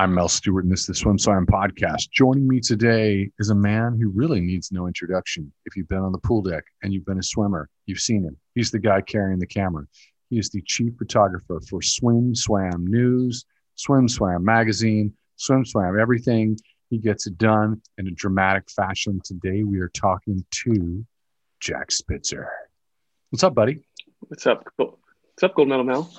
I'm Mel Stewart, and this is the Swim Swam podcast. Joining me today is a man who really needs no introduction. If you've been on the pool deck and you've been a swimmer, you've seen him. He's the guy carrying the camera. He is the chief photographer for Swim Swam News, Swim Swam Magazine, Swim Swam Everything. He gets it done in a dramatic fashion. Today, we are talking to Jack Spitser. What's up, buddy? What's up? What's up, Gold Medal Mel?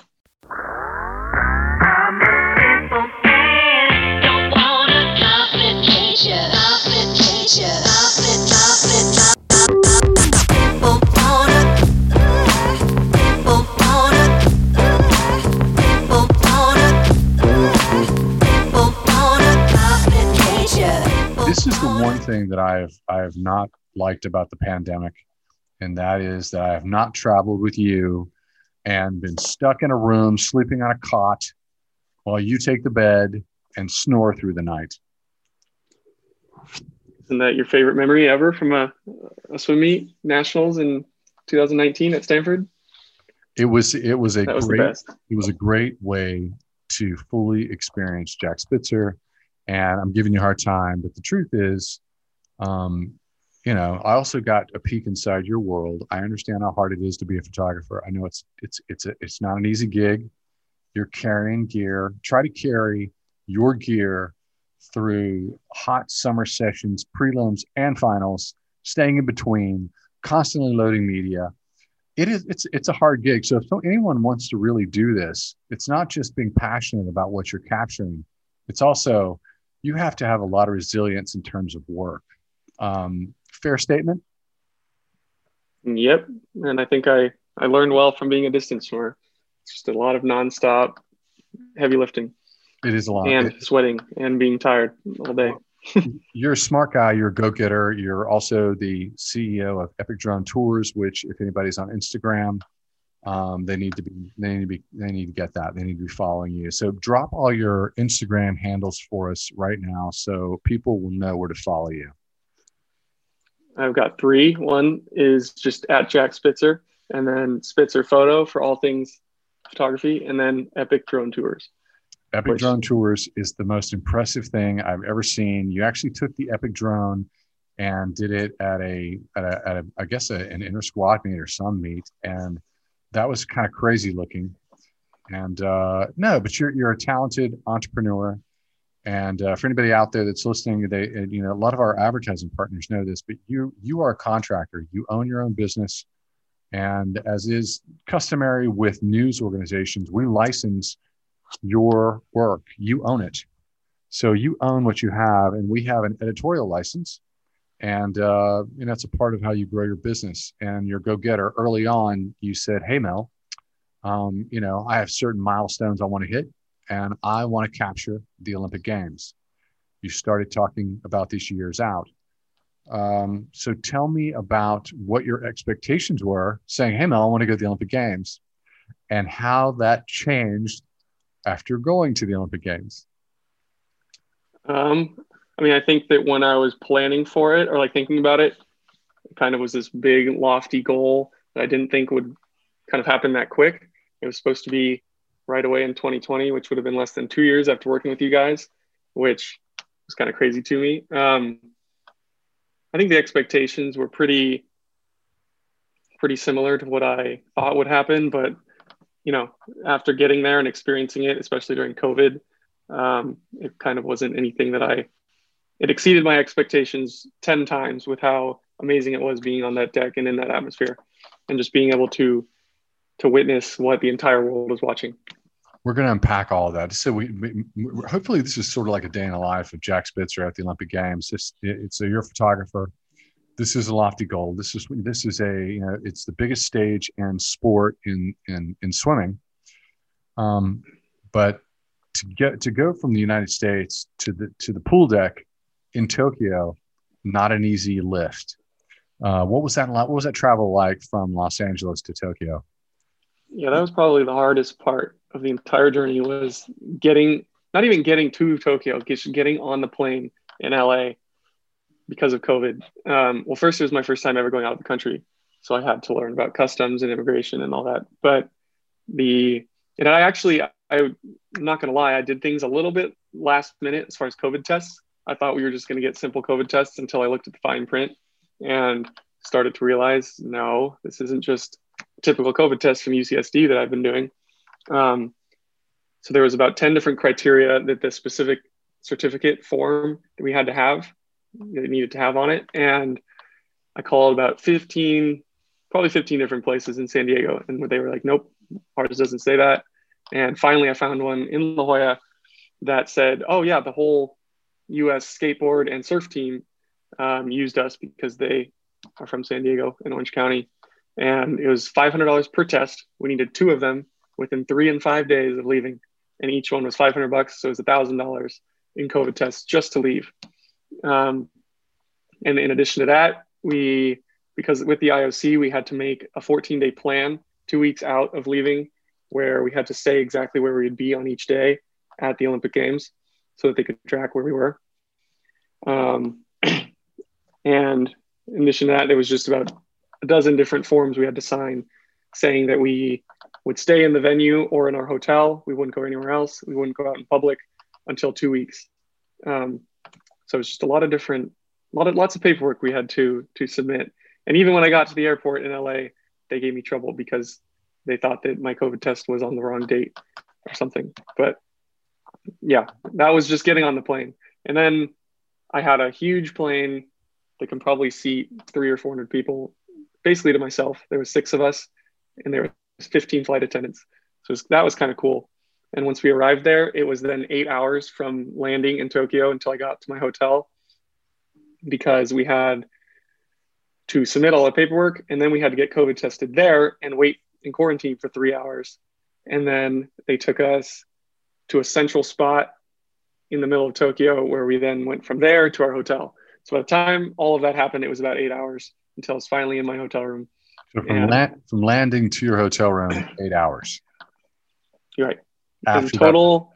This is the one thing that I have I have not liked about the pandemic, and that is that I have not traveled with you and been stuck in a room sleeping on a cot while you take the bed and snore through the night. Isn't that your favorite memory ever from a, a swim meet nationals in 2019 at Stanford? It was it was a was great it was a great way to fully experience Jack Spitser. And I'm giving you a hard time, but the truth is, um, you know, I also got a peek inside your world. I understand how hard it is to be a photographer. I know it's it's it's a, it's not an easy gig. You're carrying gear. Try to carry your gear through hot summer sessions, prelims, and finals, staying in between, constantly loading media. It is it's it's a hard gig. So if anyone wants to really do this, it's not just being passionate about what you're capturing. It's also you have to have a lot of resilience in terms of work. Um, fair statement. Yep. And I think I, I learned well from being a distance swimmer. It's just a lot of nonstop heavy lifting It is a lot. and sweating and being tired all day. you're a smart guy. You're a go-getter. You're also the CEO of Epic Drone Tours, which, if anybody's on Instagram, um, they need to be they need to be they need to get that. They need to be following you. So drop all your Instagram handles for us right now, so people will know where to follow you. I've got three. One is just at Jack Spitser, and then Spitser Photo for all things photography, and then Epic Drone Tours. Epic Which- Drone Tours is the most impressive thing I've ever seen. You actually took the Epic Drone and did it at a at a, at a I guess a, an inter squad meet or some meet, and that was kind of crazy looking. And uh, no, but you're you're a talented entrepreneur. And uh, for anybody out there that's listening, they uh, you know a lot of our advertising partners know this, but you you are a contractor. You own your own business, and as is customary with news organizations, we license your work. You own it. So you own what you have, and we have an editorial license. And uh, know, it's a part of how you grow your business and your go-getter. Early on, you said, "Hey, Mel, um, you know, I have certain milestones I want to hit, and I want to capture the Olympic Games." You started talking about these years out. Um, so tell me about what your expectations were, saying, "Hey, Mel, I want to go to the Olympic Games," and how that changed after going to the Olympic Games. Um, I mean, I think that when I was planning for it or like thinking about it, it kind of was this big, lofty goal that I didn't think would kind of happen that quick. It was supposed to be right away in 2020, which would have been less than two years after working with you guys, which was kind of crazy to me. Um, I think the expectations were pretty, pretty similar to what I thought would happen, but you know, after getting there and experiencing it, especially during COVID, um, it kind of wasn't anything that I it exceeded my expectations 10 times with how amazing it was being on that deck and in that atmosphere and just being able to to witness what the entire world was watching We're going to unpack all of that. So we, we hopefully this is sort of like a day in the life of Jack Spitser at the Olympic Games. It's, it's a you're a photographer. This is a lofty goal. This is this is a you know it's the biggest stage in sport in in in swimming. Um, but to get to go from the United States to the to the pool deck in Tokyo, not an easy lift. Uh, what was that? What was that travel like from Los Angeles to Tokyo? yeah that was probably the hardest part of the entire journey was getting not even getting to tokyo just getting on the plane in la because of covid um, well first it was my first time ever going out of the country so i had to learn about customs and immigration and all that but the and i actually I'm not to lie, I did things a little bit last minute as far as COVID tests. I thought we were just going to get simple COVID tests until I looked at the fine print and started to realize no, this isn't just typical COVID test from UCSD that I've been doing. Um, so there was about 10 different criteria that the specific certificate form that we had to have, that needed to have on it. And I called about 15, probably 15 different places in San Diego. And they were like, nope, ours doesn't say that. And finally, I found one in La Jolla that said, oh, yeah, the whole US skateboard and surf team um, used us because they are from San Diego in Orange County. And it was $500 per test. We needed two of them within three and five days of leaving. And each one was 500 bucks. So it was $1,000 in COVID tests just to leave. Um, and in addition to that, we, because with the IOC, we had to make a 14 day plan two weeks out of leaving where we had to say exactly where we'd be on each day at the Olympic Games so that they could track where we were. Um, and in addition to that, there was just about a dozen different forms we had to sign saying that we would stay in the venue or in our hotel. We wouldn't go anywhere else. We wouldn't go out in public until two weeks. Um, so it's just a lot of different, lot of lots of paperwork we had to to submit. And even when I got to the airport in LA, they gave me trouble because they thought that my COVID test was on the wrong date or something. But yeah, that was just getting on the plane. And then I had a huge plane that can probably seat three or 400 people, basically to myself. There was six of us and there was 15 flight attendants. So was, that was kind of cool. And once we arrived there, it was then eight hours from landing in Tokyo until I got to my hotel because we had to submit all the paperwork and then we had to get COVID tested there and wait in quarantine for three hours. And then they took us to a central spot in the middle of Tokyo where we then went from there to our hotel. So by the time all of that happened, it was about eight hours until I was finally in my hotel room. So from, and, la- from landing to your hotel room, eight hours. You're right. After total,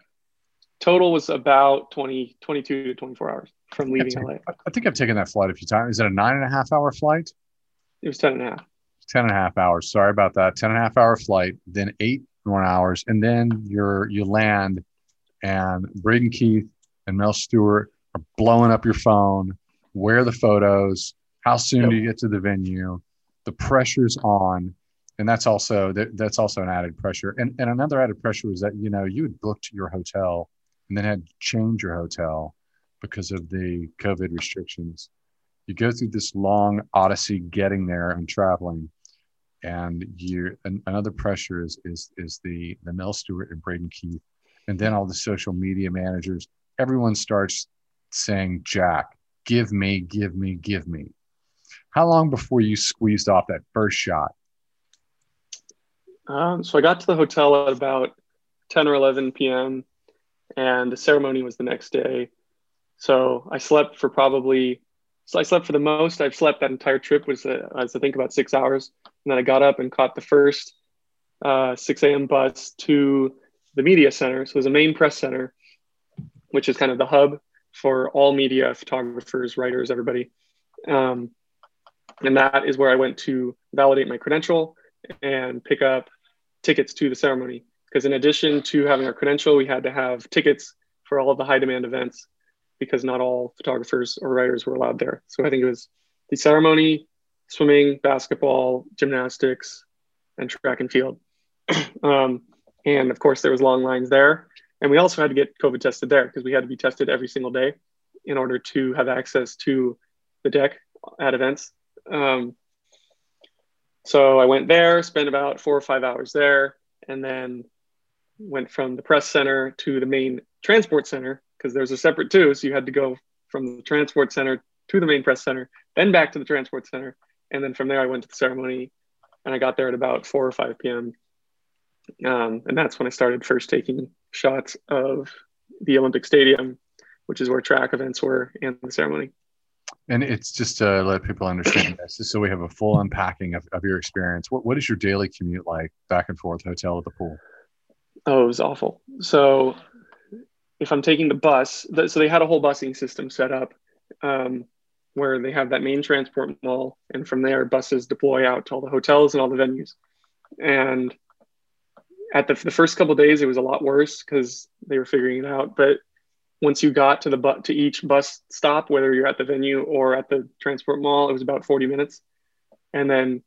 that, total was about 20, 22 to 24 hours from leaving LA. I think I've taken that flight a few times. Is it a nine and a half hour flight? It was 10 and a half. 10 and a half hours. Sorry about that. 10 and a half hour flight, then eight more hours. And then you're, you land and Braden Keith and Mel Stewart are blowing up your phone. Where are the photos? How soon yep. do you get to the venue? The pressure's on. And that's also, that, that's also an added pressure. And, and another added pressure was that, you know, you had booked your hotel and then had to change your hotel because of the COVID restrictions you go through this long odyssey getting there and traveling and you another pressure is is is the the Mel Stewart and Braden Keith, and then all the social media managers. Everyone starts saying, "Jack, give me, give me, give me." How long before you squeezed off that first shot? Um, so I got to the hotel at about 10 or 11 p.m. and the ceremony was the next day. So I slept for probably so I slept for the most I've slept that entire trip was, uh, I think about six hours. And then I got up and caught the first uh, 6 a.m. bus to the media center. So it was a main press center, which is kind of the hub for all media, photographers, writers, everybody. Um, and that is where I went to validate my credential and pick up tickets to the ceremony. Because in addition to having our credential, we had to have tickets for all of the high demand events because not all photographers or writers were allowed there. So I think it was the ceremony, swimming, basketball, gymnastics, and track and field. um, and of course, there was long lines there. And we also had to get COVID tested there because we had to be tested every single day in order to have access to the deck at events. Um, so I went there, spent about four or five hours there, and then went from the press center to the main transport center because there's a separate too. So you had to go from the transport center to the main press center, then back to the transport center. And then from there, I went to the ceremony and I got there at about 4 or 5 p.m. Um, and that's when I started first taking shots of the Olympic Stadium, which is where track events were and the ceremony. And it's just to let people understand this, just so we have a full unpacking of, of your experience. What, what is your daily commute like back and forth, hotel to the pool? Oh, it was awful. So if I'm taking the bus, so they had a whole busing system set up um, where they have that main transport mall, and from there buses deploy out to all the hotels and all the venues. And at the, the first couple days, it was a lot worse because they were figuring it out. But once you got to the bu- to each bus stop, whether you're at the venue or at the transport mall, it was about 40 minutes. And then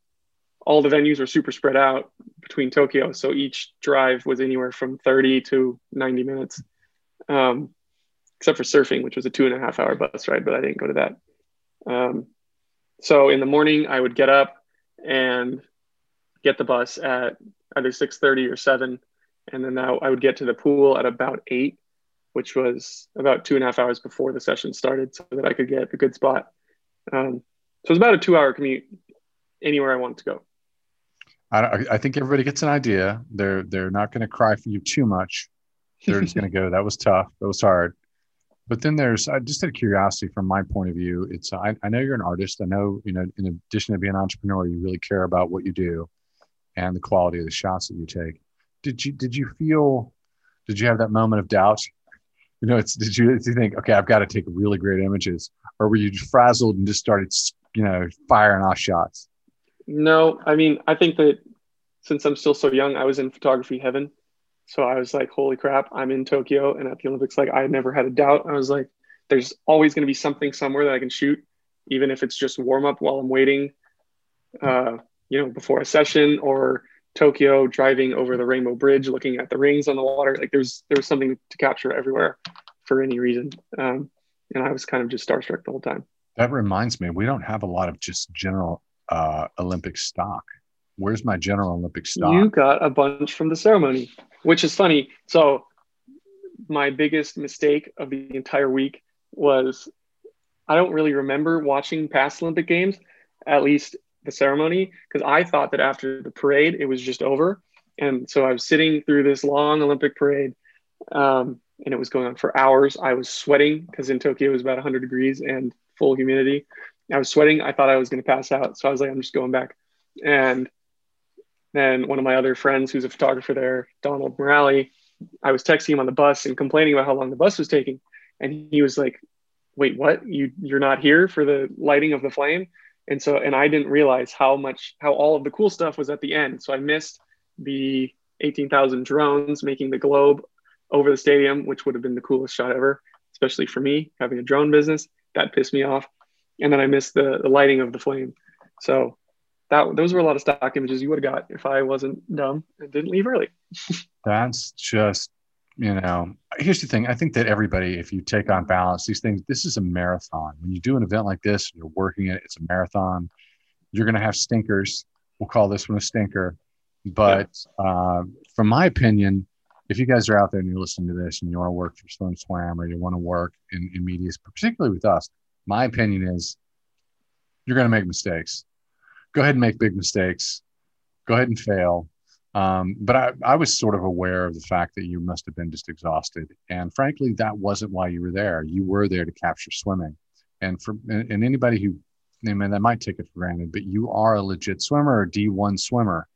all the venues were super spread out between Tokyo. So each drive was anywhere from 30 to 90 minutes, um, except for surfing, which was a two and a half hour bus ride, but I didn't go to that. Um, so in the morning, I would get up and get the bus at either 6.30 or 7 and then now I would get to the pool at about 8 which was about two and a half hours before the session started so that I could get a good spot. Um, so it was about a two hour commute anywhere I wanted to go. I, I think everybody gets an idea. They're they're not going to cry for you too much. They're just going to go. That was tough. That was hard. But then there's uh, just out of curiosity from my point of view. It's I, I know you're an artist. I know you know in addition to being an entrepreneur, you really care about what you do and the quality of the shots that you take. Did you did you feel? Did you have that moment of doubt you know, it's did you did you think, okay, I've got to take really great images, or were you frazzled and just started, you know, firing off shots? No, I mean, I think that since I'm still so young, I was in photography heaven. So I was like, holy crap, I'm in Tokyo and at the Olympics. Like, I never had a doubt. I was like, there's always going to be something somewhere that I can shoot, even if it's just warm up while I'm waiting, uh, you know, before a session or Tokyo, driving over the Rainbow Bridge, looking at the rings on the water. Like there's there was something to capture everywhere for any reason, um, and I was kind of just starstruck the whole time. That reminds me, we don't have a lot of just general uh, Olympic stock. Where's my general Olympic stock? You got a bunch from the ceremony, which is funny. So my biggest mistake of the entire week was I don't really remember watching past Olympic games, at least the ceremony because I thought that after the parade it was just over, and so I was sitting through this long Olympic parade, um, and it was going on for hours. I was sweating because in Tokyo it was about 100 degrees and full humidity. I was sweating. I thought I was going to pass out, so I was like, I'm just going back. And then one of my other friends, who's a photographer there, Donald Miralle, I was texting him on the bus and complaining about how long the bus was taking, and he was like, "Wait, what? You you're not here for the lighting of the flame?" and so and i didn't realize how much how all of the cool stuff was at the end. So i missed the 18000 drones making the globe over the stadium which would have been the coolest shot ever especially for me having a drone business. That pissed me off. And then i missed the, the lighting of the flame. So that those were a lot of stock images you would have got if i wasn't dumb and didn't leave early. That's just you know here's the thing. I think that everybody if you take on balance these things this is a marathon. When you do an event like this you're working it it's a marathon you're going to have stinkers. We'll call this one a stinker. But uh, from my opinion if you guys are out there and you're listening to this and you want to work for swim swam or you want to work in, in media particularly with us my opinion is you're going to make mistakes go ahead and make big mistakes go ahead and fail um, but I, I was sort of aware of the fact that you must have been just exhausted. And frankly, that wasn't why you were there. You were there to capture swimming. And for and, anybody who, I mean, that might take it for granted, but you are a legit swimmer, a D1 swimmer,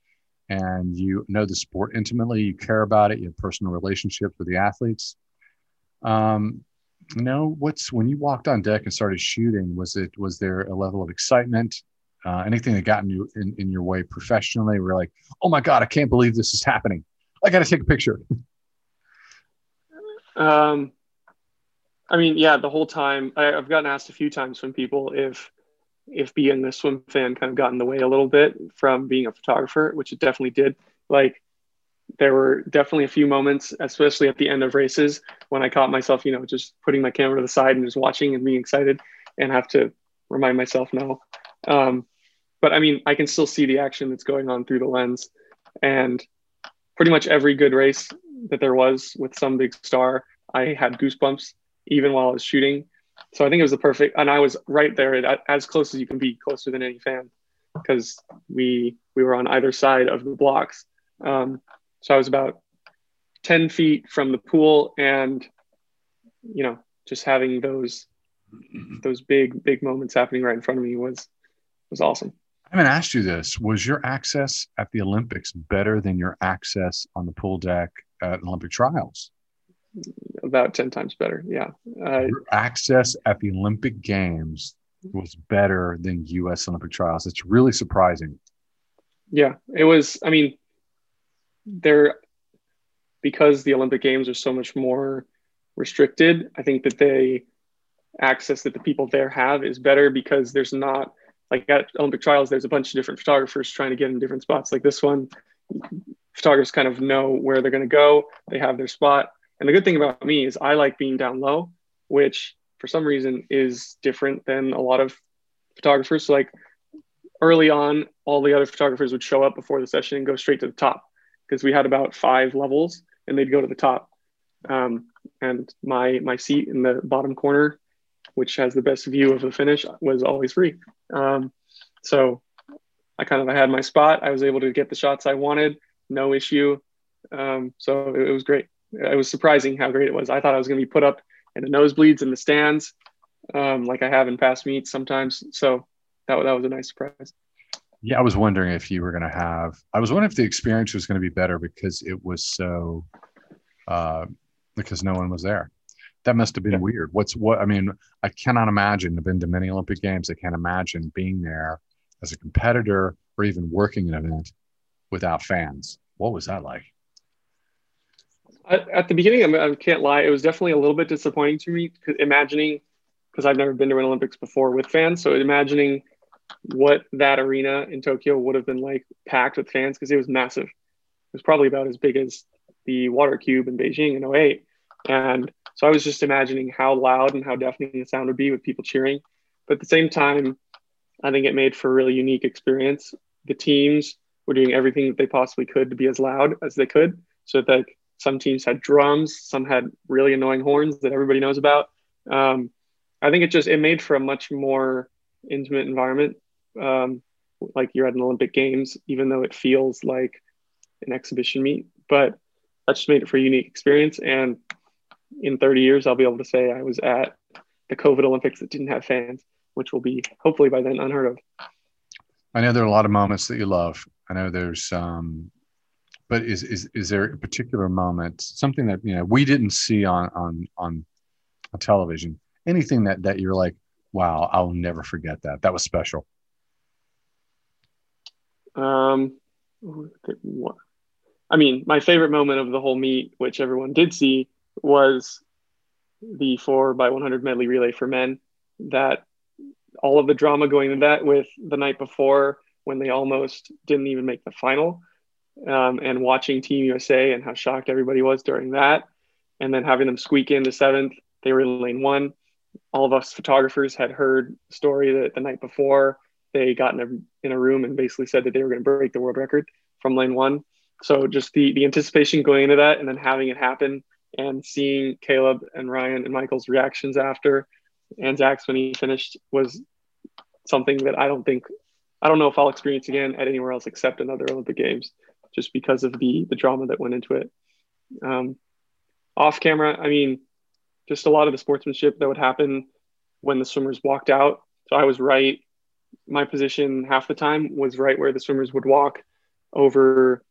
and you know the sport intimately. You care about it. You have personal relationships with the athletes. Um, you know, what's when you walked on deck and started shooting? Was it was there a level of excitement? Uh, anything that got in, you, in, in your way professionally we're like oh my god i can't believe this is happening. I gotta take a picture. Um, i mean yeah the whole time I, i've gotten asked a few times from people if if being a swim fan kind of got in the way a little bit from being a photographer which it definitely did. Like there were definitely a few moments especially at the end of races when i caught myself you know just putting my camera to the side and just watching and being excited and have to remind myself no um, but I mean, I can still see the action that's going on through the lens. And pretty much every good race that there was with some big star, I had goosebumps even while I was shooting. So I think it was the perfect, and I was right there at, as close as you can be, closer than any fan, because we we were on either side of the blocks. Um, so I was about ten feet from the pool, and you know, just having those those big big moments happening right in front of me was was awesome. I haven't asked you this. Was your access at the Olympics better than your access on the pool deck at Olympic trials? About 10 times better. Yeah. Uh, access at the Olympic Games was better than US Olympic trials. It's really surprising. Yeah. It was, I mean, there, because the Olympic Games are so much more restricted, I think that they access that the people there have is better because there's not like at Olympic trials, there's a bunch of different photographers trying to get in different spots. Like this one, photographers kind of know where they're going to go. They have their spot. And the good thing about me is I like being down low, which for some reason is different than a lot of photographers. So like early on, all the other photographers would show up before the session and go straight to the top because we had about five levels and they'd go to the top. Um, and my my seat in the bottom corner which has the best view of the finish, was always free. Um, so I kind of had my spot. I was able to get the shots I wanted, no issue. Um, so it, it, was great. It was surprising how great it was. I thought I was going to be put up in the nosebleeds in the stands, um, like I have in past meets sometimes. So that, that was a nice surprise. Yeah, I was wondering if you were going to have. I was wondering if the experience was going to be better because it was so, uh, because no one was there that must have been yeah. weird. What's what? I mean, I cannot imagine. I've been to many Olympic Games. I can't imagine being there as a competitor or even working an event without fans. What was that like? At, the beginning, I can't lie, it was definitely a little bit disappointing to me. Imagining, because I've never been to an Olympics before with fans, so imagining what that arena in Tokyo would have been like packed with fans because it was massive. It was probably about as big as the Water Cube in Beijing in 08. And so I was just imagining how loud and how deafening the sound would be with people cheering. But at the same time, I think it made for a really unique experience. The teams were doing everything that they possibly could to be as loud as they could. So that some teams had drums, some had really annoying horns that everybody knows about. Um, I think it just it made for a much more intimate environment, um, like you're at an Olympic Games, even though it feels like an exhibition meet. But that just made it for a unique experience. And in 30 years, I'll be able to say I was at the COVID Olympics that didn't have fans, which will be hopefully by then unheard of. I know there are a lot of moments that you love. I know there's, um, but is, is, is there a particular moment, something that, you know, we didn't see on, on, on, on television, anything that, that you're like, wow, I'll never forget that. That was special. Um, I mean, my favorite moment of the whole meet, which everyone did see, was the four by 100 medley relay for men. That all of the drama going into that with the night before when they almost didn't even make the final, um, and watching Team USA and how shocked everybody was during that, and then having them squeak into seventh. They were in lane one. All of us photographers had heard story that the night before they got in a, in a room and basically said that they were going to break the world record from lane one. So just the the anticipation going into that and then having it happen and seeing Caleb and Ryan and Michael's reactions after and Zach's when he finished was something that I don't think I don't know if I'll experience again at anywhere else except another Olympic Games, just because of the the drama that went into it. Um, off camera, I mean, just a lot of the sportsmanship that would happen when the swimmers walked out. So I was right. My position half the time was right where the swimmers would walk over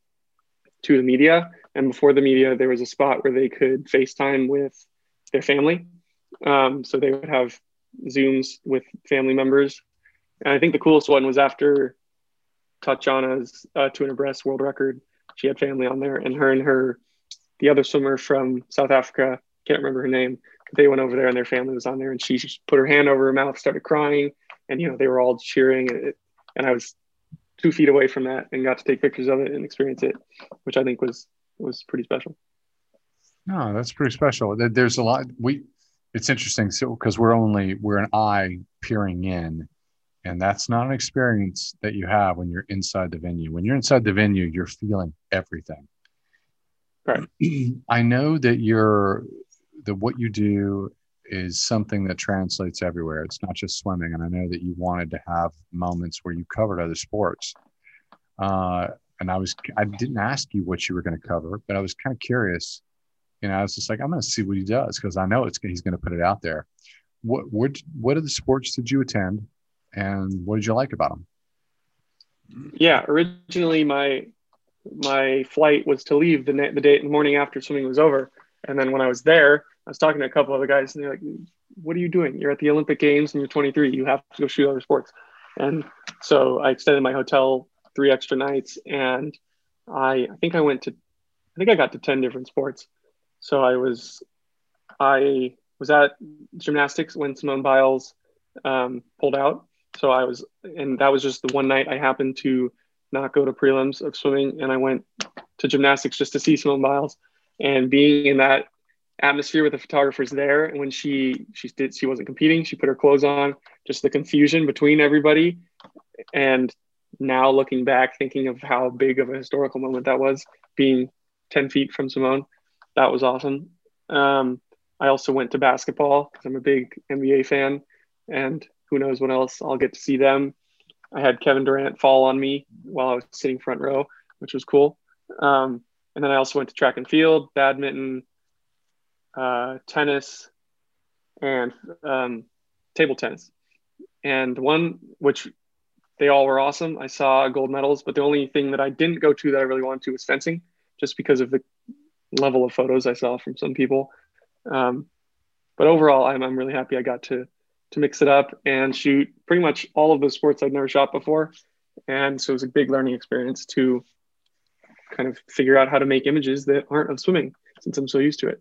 to the media. And before the media, there was a spot where they could FaceTime with their family. Um, so they would have Zooms with family members. And I think the coolest one was after Tatjana's uh, 200 breast world record. She had family on there, and her and her, the other swimmer from South Africa, can't remember her name. They went over there, and their family was on there, and she put her hand over her mouth, started crying, and you know they were all cheering. And, it, and I was two feet away from that and got to take pictures of it and experience it, which I think was was pretty special. No, that's pretty special. There's a lot. We it's interesting so because we're only we're an eye peering in, and that's not an experience that you have when you're inside the venue. When you're inside the venue, you're feeling everything. Right. I know that you're that what you do is something that translates everywhere. It's not just swimming. And I know that you wanted to have moments where you covered other sports. Uh, and I was, I didn't ask you what you were going to cover, but I was kind of curious. You know, I was just like, I'm going to see what he does because I know it's he's going to put it out there. What what what are the sports did you attend, and what did you like about them? Yeah, originally my my flight was to leave the the day the morning after swimming was over, and then when I was there, I was talking to a couple other guys, and they're like, "What are you doing? You're at the Olympic Games, and you're 23. You have to go shoot other sports." And so I extended my hotel three extra nights, and I, I think I went to I think I got to 10 different sports. So I was, I was at gymnastics when Simone Biles um, pulled out. So I was, and that was just the one night I happened to not go to prelims of swimming, and I went to gymnastics just to see Simone Biles. And being in that atmosphere with the photographers there, and when she she did she wasn't competing, she put her clothes on. Just the confusion between everybody, and now looking back, thinking of how big of a historical moment that was, being 10 feet from Simone, that was awesome. Um, I also went to basketball because I'm a big NBA fan, and who knows what else I'll get to see them. I had Kevin Durant fall on me while I was sitting front row, which was cool. Um, and then I also went to track and field, badminton, uh, tennis, and um, table tennis. And one which they all were awesome. I saw gold medals, but the only thing that I didn't go to that I really wanted to was fencing, just because of the level of photos I saw from some people. Um, but overall, I'm, I'm really happy I got to to mix it up and shoot pretty much all of the sports I'd never shot before. And so it was a big learning experience to kind of figure out how to make images that aren't of swimming since I'm so used to it.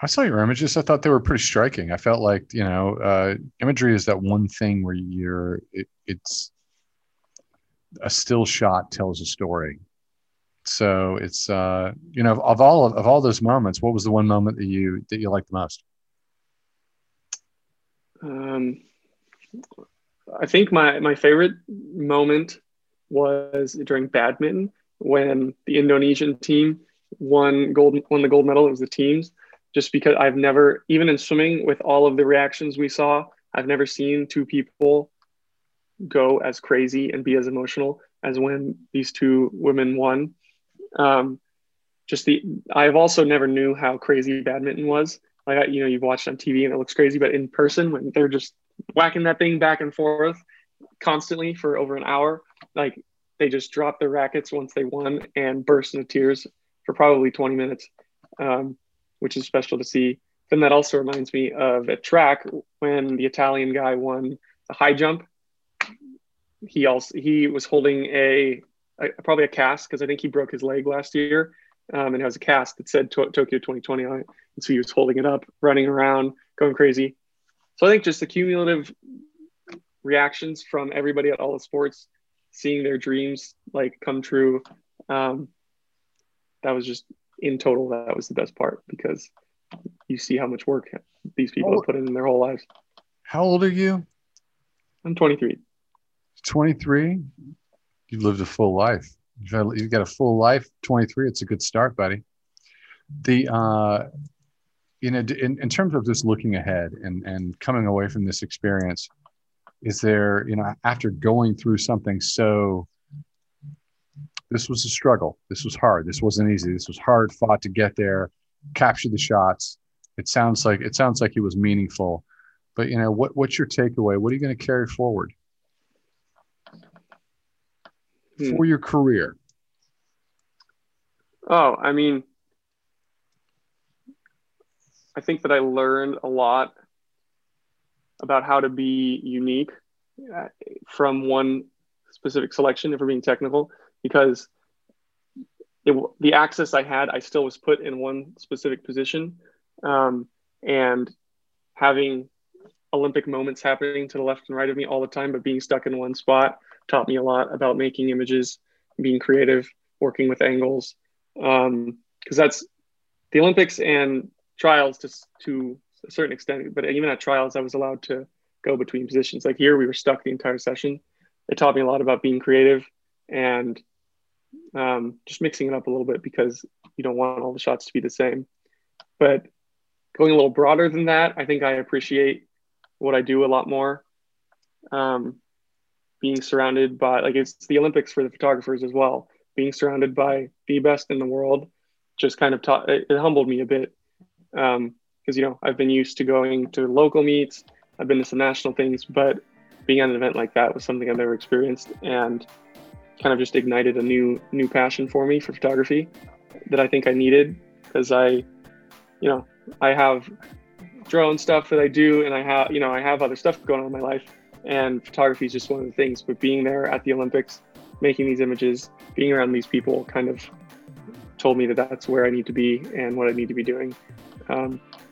I saw your images. I thought they were pretty striking. I felt like, you know, uh, imagery is that one thing where you're, it, it's a still shot tells a story. So it's, uh, you know, of, of all of, of all those moments, what was the one moment that you, that you liked the most? Um, I think my, my favorite moment was during badminton when the Indonesian team won gold won the gold medal. It was the teams, just because I've never even in swimming with all of the reactions we saw, I've never seen two people go as crazy and be as emotional as when these two women won. Um, just the I've also never knew how crazy badminton was like you know you've watched on TV and it looks crazy, but in person when they're just whacking that thing back and forth constantly for over an hour, like they just dropped their rackets once they won and burst into tears for probably 20 minutes, um, which is special to see. Then that also reminds me of a track when the Italian guy won the high jump. He also he was holding a, a probably a cast because I think he broke his leg last year, um, and was a cast that said to- Tokyo 2020 on it. And so he was holding it up, running around, going crazy. So I think just the cumulative reactions from everybody at all the sports, seeing their dreams like come true. Um, that was just in total, that was the best part because you see how much work these people have put in their whole lives. How old are you? I'm 23. 23? You've lived a full life. You've got, you've got a full life. 23, it's a good start, buddy. The, uh, you know, in, in terms of just looking ahead and, and coming away from this experience, is there, you know, after going through something so, this was a struggle. This was hard. This wasn't easy. This was hard fought to get there, capture the shots. It sounds like it sounds like it was meaningful, but you know, what what's your takeaway? What are you going to carry forward hmm. for your career? Oh, I mean, I think that I learned a lot about how to be unique uh, from one specific selection, if we're being technical, because it, the access I had, I still was put in one specific position. Um, and having Olympic moments happening to the left and right of me all the time, but being stuck in one spot taught me a lot about making images, being creative, working with angles. Because um, that's the Olympics and trials to to a certain extent, but even at trials, I was allowed to go between positions. Like here, we were stuck the entire session. It taught me a lot about being creative and um, just mixing it up a little bit because you don't want all the shots to be the same. But going a little broader than that, I think I appreciate what I do a lot more. Um, being surrounded by like it's the Olympics for the photographers as well. Being surrounded by the best in the world just kind of taught it, it humbled me a bit because you know I've been used to going to local meets, I've been to some national things, but being at an event like that was something I've never experienced, and kind of just ignited a new new passion for me for photography that I think I needed because I, you know, I have drone stuff that I do, and I have you know I have other stuff going on in my life, and photography is just one of the things. But being there at the Olympics, making these images, being around these people, kind of told me that that's where I need to be and what I need to be doing, um,